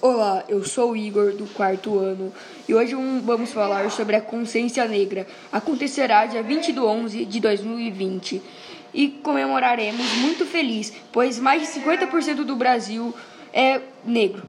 Olá, eu sou o Igor do quarto ano e hoje vamos falar sobre a consciência negra. Acontecerá dia 20 de 11 de 2020 e comemoraremos muito feliz, pois mais de 50% do Brasil é negro.